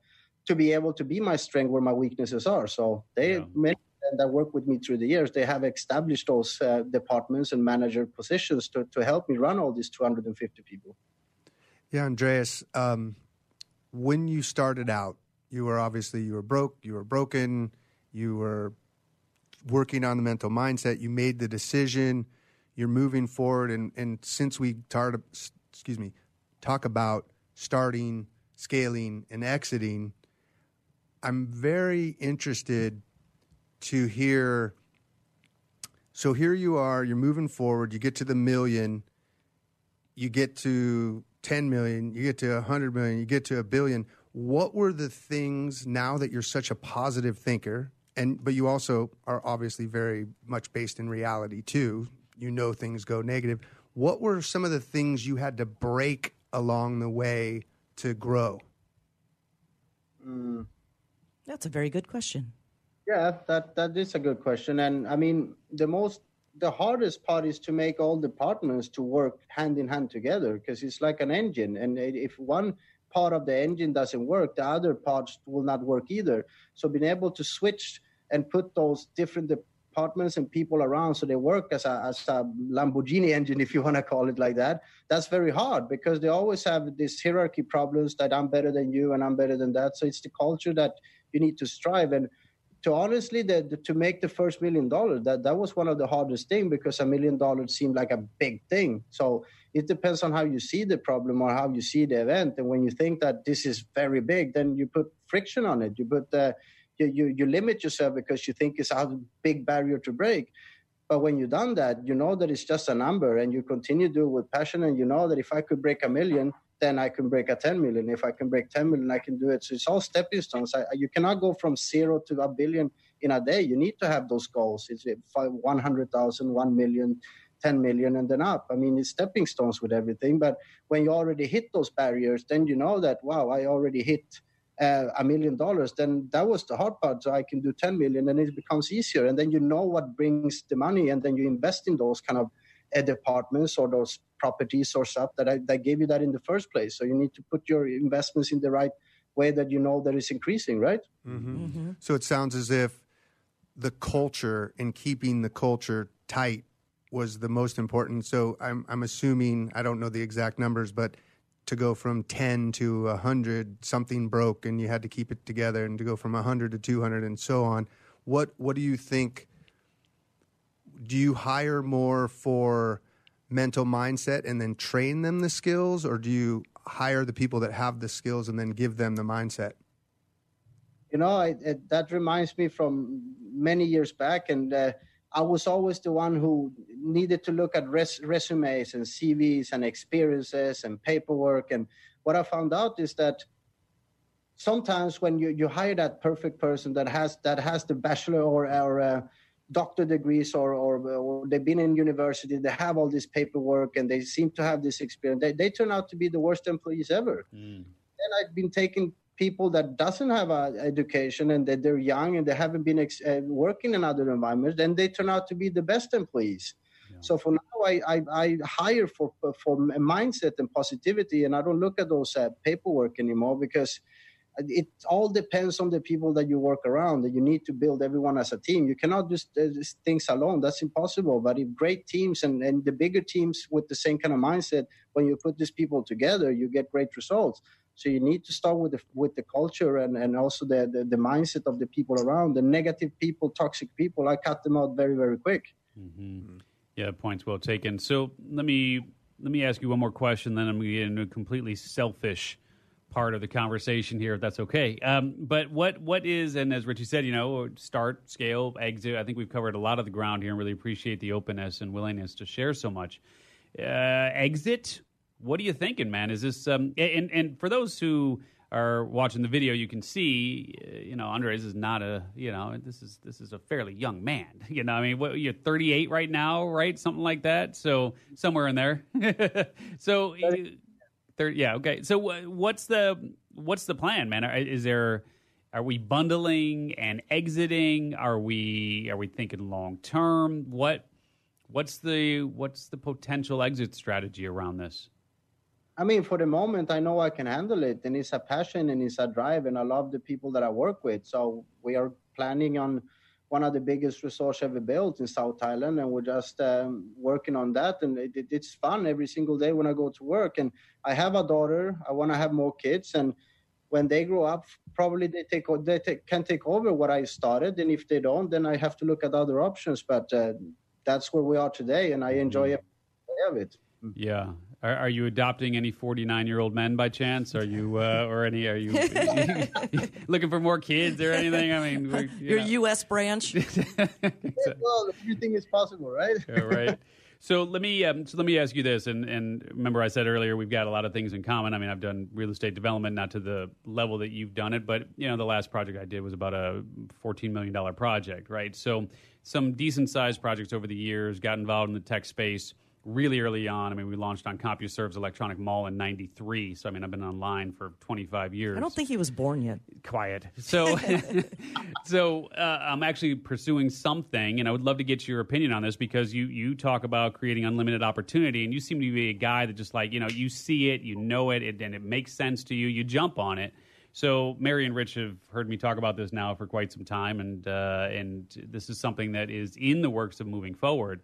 to be able to be my strength where my weaknesses are. So they yeah. many that work with me through the years, they have established those uh, departments and manager positions to to help me run all these 250 people. Yeah, Andreas, um, when you started out, you were obviously you were broke, you were broken, you were working on the mental mindset. You made the decision. You're moving forward, and and since we started, excuse me, talk about starting, scaling, and exiting, I'm very interested to hear. So here you are. You're moving forward. You get to the million. You get to 10 million. You get to 100 million. You get to a billion. What were the things now that you're such a positive thinker? And but you also are obviously very much based in reality too. You know things go negative. What were some of the things you had to break along the way to grow? Mm. That's a very good question. Yeah, that that is a good question, and I mean the most the hardest part is to make all departments to work hand in hand together because it's like an engine, and if one part of the engine doesn't work, the other parts will not work either. So being able to switch and put those different departments and people around so they work as a, as a Lamborghini engine, if you want to call it like that. That's very hard because they always have this hierarchy problems that I'm better than you and I'm better than that. So it's the culture that you need to strive and to honestly the, the, to make the first million dollars that that was one of the hardest thing because a million dollars seemed like a big thing so it depends on how you see the problem or how you see the event and when you think that this is very big then you put friction on it you put the you, you, you limit yourself because you think it's a big barrier to break. But when you've done that, you know that it's just a number and you continue to do it with passion. And you know that if I could break a million, then I can break a 10 million. If I can break 10 million, I can do it. So it's all stepping stones. I, you cannot go from zero to a billion in a day. You need to have those goals. It's 100,000, 1 million, 10 million, and then up. I mean, it's stepping stones with everything. But when you already hit those barriers, then you know that, wow, I already hit a million dollars, then that was the hard part. So I can do 10 million and it becomes easier. And then you know what brings the money and then you invest in those kind of uh, departments or those properties or stuff that, I, that gave you that in the first place. So you need to put your investments in the right way that you know that is increasing, right? Mm-hmm. Mm-hmm. So it sounds as if the culture and keeping the culture tight was the most important. So I'm, I'm assuming, I don't know the exact numbers, but to go from 10 to 100 something broke and you had to keep it together and to go from 100 to 200 and so on. What what do you think do you hire more for mental mindset and then train them the skills or do you hire the people that have the skills and then give them the mindset? You know I, it, that reminds me from many years back and uh, I was always the one who needed to look at res- resumes and CVs and experiences and paperwork. And what I found out is that sometimes when you, you hire that perfect person that has that has the bachelor or, or uh, doctor degrees or, or, or, they've been in university, they have all this paperwork and they seem to have this experience, they, they turn out to be the worst employees ever. Mm. And I've been taking people that doesn't have an education and that they're young and they haven't been ex- uh, working in other environments, then they turn out to be the best employees. Yeah. So for now, I, I, I, hire for for mindset and positivity, and I don't look at those uh, paperwork anymore because it all depends on the people that you work around that you need to build everyone as a team you cannot do uh, things alone that's impossible but if great teams and, and the bigger teams with the same kind of mindset when you put these people together you get great results so you need to start with the with the culture and, and also the, the, the mindset of the people around the negative people toxic people i cut them out very very quick mm-hmm. yeah points well taken so let me let me ask you one more question then i'm going to get into a completely selfish part of the conversation here, if that's okay. Um, but what what is, and as Richie said, you know, start, scale, exit. I think we've covered a lot of the ground here, and really appreciate the openness and willingness to share so much. Exit. What are you thinking, man? Is this um, and and for those who are watching the video, you can see, uh, you know, Andres is not a, you know, this is this is a fairly young man. You know, I mean, what, you're 38 right now, right? Something like that. So somewhere in there. so. 30, yeah. Okay. So what's the what's the plan, man? Is there are we bundling and exiting? Are we are we thinking long term? What what's the what's the potential exit strategy around this? I mean, for the moment, I know I can handle it, and it's a passion and it's a drive, and I love the people that I work with. So we are planning on one of the biggest resorts ever built in South Thailand, and we're just um, working on that. And it, it, it's fun every single day when I go to work. And I have a daughter. I want to have more kids, and when they grow up, probably they take they take, can take over what I started. And if they don't, then I have to look at other options. But uh, that's where we are today, and I enjoy mm-hmm. it. Yeah, are, are, you adopting any 49 year old men by chance? Are you, uh, or any, are you looking for more kids or anything? I mean, you your know. U.S. branch. so, well, everything is possible, right? yeah, right. So let me um, so let me ask you this, and and remember I said earlier we've got a lot of things in common. I mean I've done real estate development, not to the level that you've done it, but you know the last project I did was about a fourteen million dollar project, right? So some decent sized projects over the years, got involved in the tech space really early on. I mean, we launched on CompuServe's Electronic Mall in '93. So I mean, I've been online for 25 years. I don't think he was born yet. Quiet. So, so uh, I'm actually pursuing something, and I would love to get your opinion on this because you you talk about creating unlimited opportunity, and you seem to be a guy that just like you know you see it, you know it, it and it makes sense to you. You jump on it. So Mary and Rich have heard me talk about this now for quite some time, and uh, and this is something that is in the works of moving forward.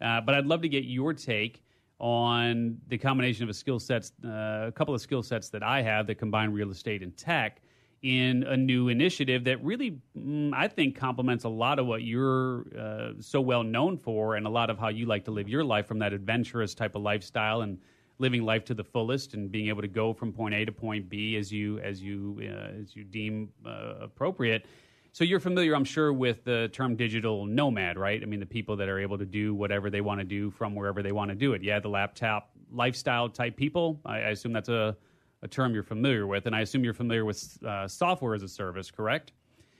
Uh, but I'd love to get your take on the combination of a skill sets, uh, a couple of skill sets that I have that combine real estate and tech in a new initiative that really, mm, I think, complements a lot of what you're uh, so well known for, and a lot of how you like to live your life from that adventurous type of lifestyle and living life to the fullest and being able to go from point A to point B as you as you uh, as you deem uh, appropriate. So you're familiar, I'm sure, with the term digital nomad, right? I mean, the people that are able to do whatever they want to do from wherever they want to do it. Yeah, the laptop lifestyle type people. I, I assume that's a, a term you're familiar with, and I assume you're familiar with uh, software as a service, correct?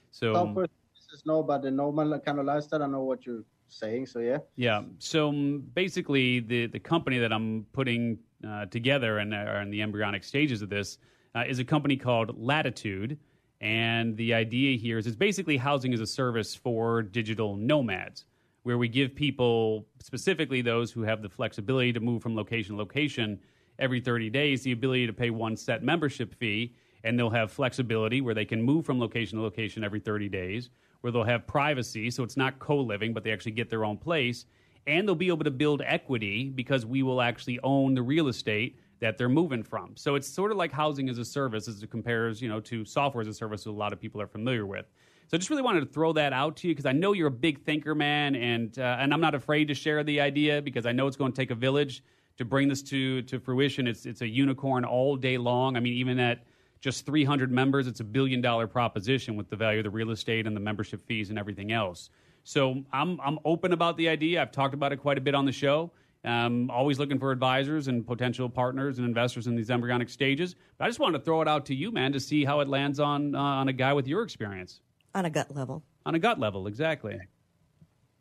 So software services, no, but the normal kind of lifestyle, I know what you're saying. So yeah. Yeah. So um, basically, the the company that I'm putting uh, together and are in the embryonic stages of this uh, is a company called Latitude. And the idea here is it's basically housing as a service for digital nomads, where we give people, specifically those who have the flexibility to move from location to location every 30 days, the ability to pay one set membership fee. And they'll have flexibility where they can move from location to location every 30 days, where they'll have privacy. So it's not co living, but they actually get their own place. And they'll be able to build equity because we will actually own the real estate that they're moving from. So it's sort of like housing as a service as it compares, you know, to software as a service that a lot of people are familiar with. So I just really wanted to throw that out to you because I know you're a big thinker, man, and uh, and I'm not afraid to share the idea because I know it's going to take a village to bring this to to fruition. It's it's a unicorn all day long. I mean, even at just 300 members, it's a billion dollar proposition with the value of the real estate and the membership fees and everything else. So I'm I'm open about the idea. I've talked about it quite a bit on the show. Um, always looking for advisors and potential partners and investors in these embryonic stages. But I just wanted to throw it out to you, man, to see how it lands on uh, on a guy with your experience. On a gut level. On a gut level, exactly.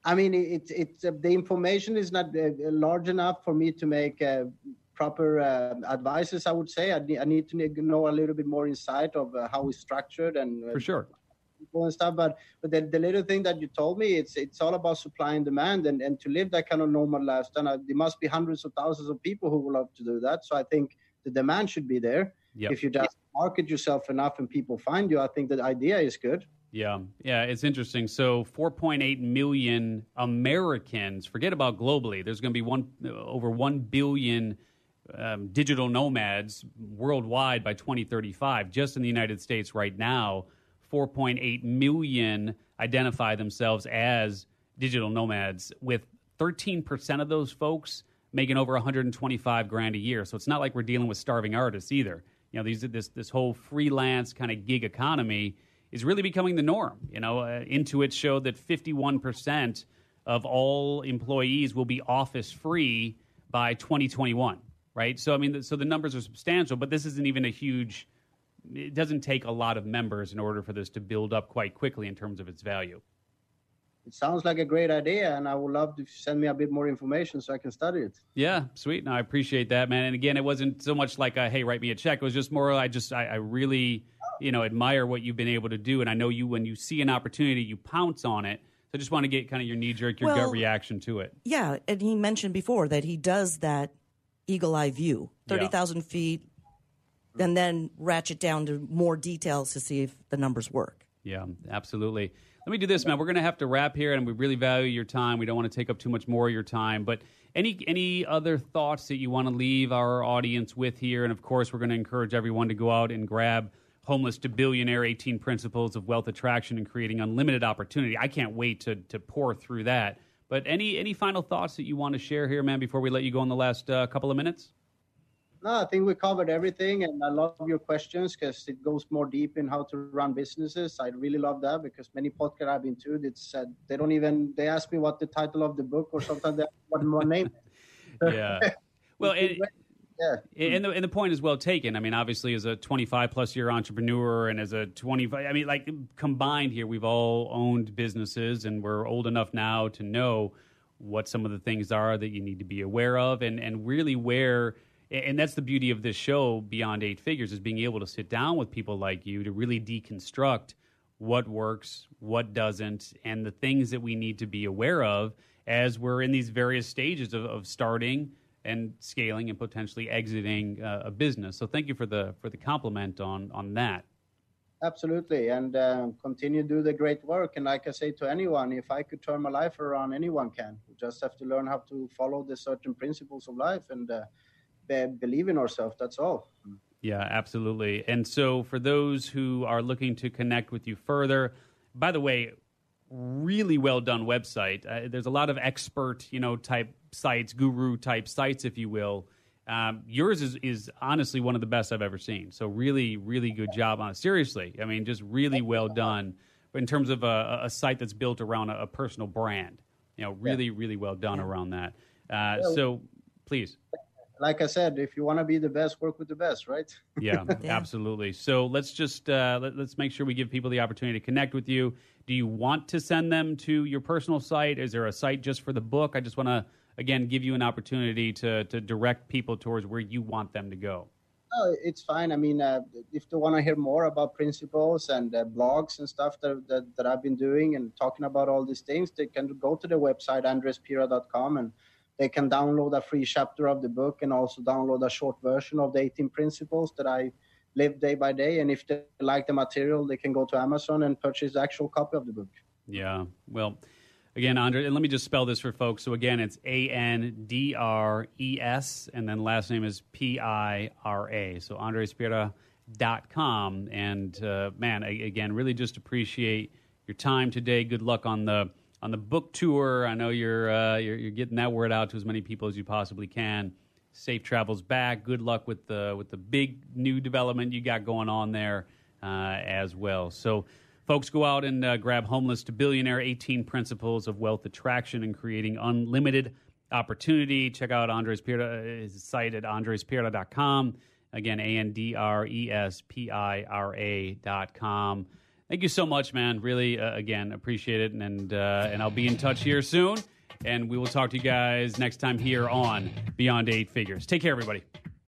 I mean, it's it's uh, the information is not uh, large enough for me to make uh, proper uh, advices. I would say I need, I need to know a little bit more insight of uh, how it's structured and for sure people and stuff. But but the, the little thing that you told me, it's it's all about supply and demand, and and to live that kind of normal lifestyle, uh, there must be hundreds of thousands of people who would love to do that. So I think the demand should be there. Yep. If you just market yourself enough and people find you, I think the idea is good. Yeah, yeah, it's interesting. So, 4.8 million Americans. Forget about globally. There's going to be one over 1 billion um, digital nomads worldwide by 2035. Just in the United States right now, 4.8 million identify themselves as digital nomads, with 13% of those folks making over 125 grand a year. So it's not like we're dealing with starving artists either. You know, these this this whole freelance kind of gig economy is really becoming the norm. You know, uh, Intuit showed that 51% of all employees will be office free by 2021 right? So I mean, so the numbers are substantial, but this isn't even a huge. It doesn't take a lot of members in order for this to build up quite quickly in terms of its value. It sounds like a great idea, and I would love to send me a bit more information so I can study it. Yeah, sweet. No, I appreciate that, man. And again, it wasn't so much like a hey, write me a check. It was just more I just I, I really you know admire what you've been able to do, and I know you when you see an opportunity, you pounce on it. So I just want to get kind of your knee jerk, your well, gut reaction to it. Yeah, and he mentioned before that he does that eagle eye view, 30,000 yeah. feet, and then ratchet down to more details to see if the numbers work. Yeah, absolutely. Let me do this, man. We're going to have to wrap here, and we really value your time. We don't want to take up too much more of your time, but any any other thoughts that you want to leave our audience with here? And of course, we're going to encourage everyone to go out and grab Homeless to Billionaire 18 Principles of Wealth Attraction and Creating Unlimited Opportunity. I can't wait to, to pour through that. But any any final thoughts that you want to share here, man, before we let you go in the last uh, couple of minutes? No, I think we covered everything, and I love your questions because it goes more deep in how to run businesses. I really love that because many podcasts I've been to, it's uh, they don't even they ask me what the title of the book or sometimes they what my name. yeah, well, it, yeah. And the, and the point is well taken. I mean, obviously, as a 25 plus year entrepreneur and as a 25, I mean, like combined here, we've all owned businesses and we're old enough now to know what some of the things are that you need to be aware of and, and really where, and that's the beauty of this show, Beyond Eight Figures, is being able to sit down with people like you to really deconstruct what works, what doesn't, and the things that we need to be aware of as we're in these various stages of, of starting and scaling and potentially exiting uh, a business. So thank you for the for the compliment on on that. Absolutely, and uh, continue to do the great work. And like I say to anyone, if I could turn my life around, anyone can. We just have to learn how to follow the certain principles of life and uh, believe in ourselves. That's all. Yeah, absolutely. And so, for those who are looking to connect with you further, by the way, really well done website. Uh, there's a lot of expert, you know, type sites, guru type sites, if you will. Um, yours is, is honestly one of the best I've ever seen. So really, really good job on it. Seriously, I mean, just really well done in terms of a, a site that's built around a, a, personal brand. You know, really, really well done around that. Uh, so please like I said, if you want to be the best, work with the best, right? yeah, yeah, absolutely. So let's just uh, let, us make sure we give people the opportunity to connect with you. Do you want to send them to your personal site? Is there a site just for the book? I just want to again give you an opportunity to to direct people towards where you want them to go. Oh, it's fine. I mean, uh, if they want to hear more about principles and uh, blogs and stuff that, that, that I've been doing and talking about all these things, they can go to the website andrespira.com and they can download a free chapter of the book and also download a short version of the 18 principles that I live day by day. And if they like the material, they can go to Amazon and purchase the actual copy of the book. Yeah. Well, again, Andre, and let me just spell this for folks. So again, it's A N D R E S, and then last name is P I R A. So andrespira.com. And uh, man, again, really just appreciate your time today. Good luck on the on the book tour. I know you're, uh, you're, you're getting that word out to as many people as you possibly can. Safe travels back. Good luck with the with the big new development you got going on there uh, as well. So, folks, go out and uh, grab "Homeless to Billionaire: 18 Principles of Wealth Attraction and Creating Unlimited Opportunity." Check out Andres Pira's site at andrespira.com. Again, A N D R E S P I R A dot com. Thank you so much, man. Really, uh, again, appreciate it, and uh, and I'll be in touch here soon. And we will talk to you guys next time here on Beyond Eight Figures. Take care, everybody.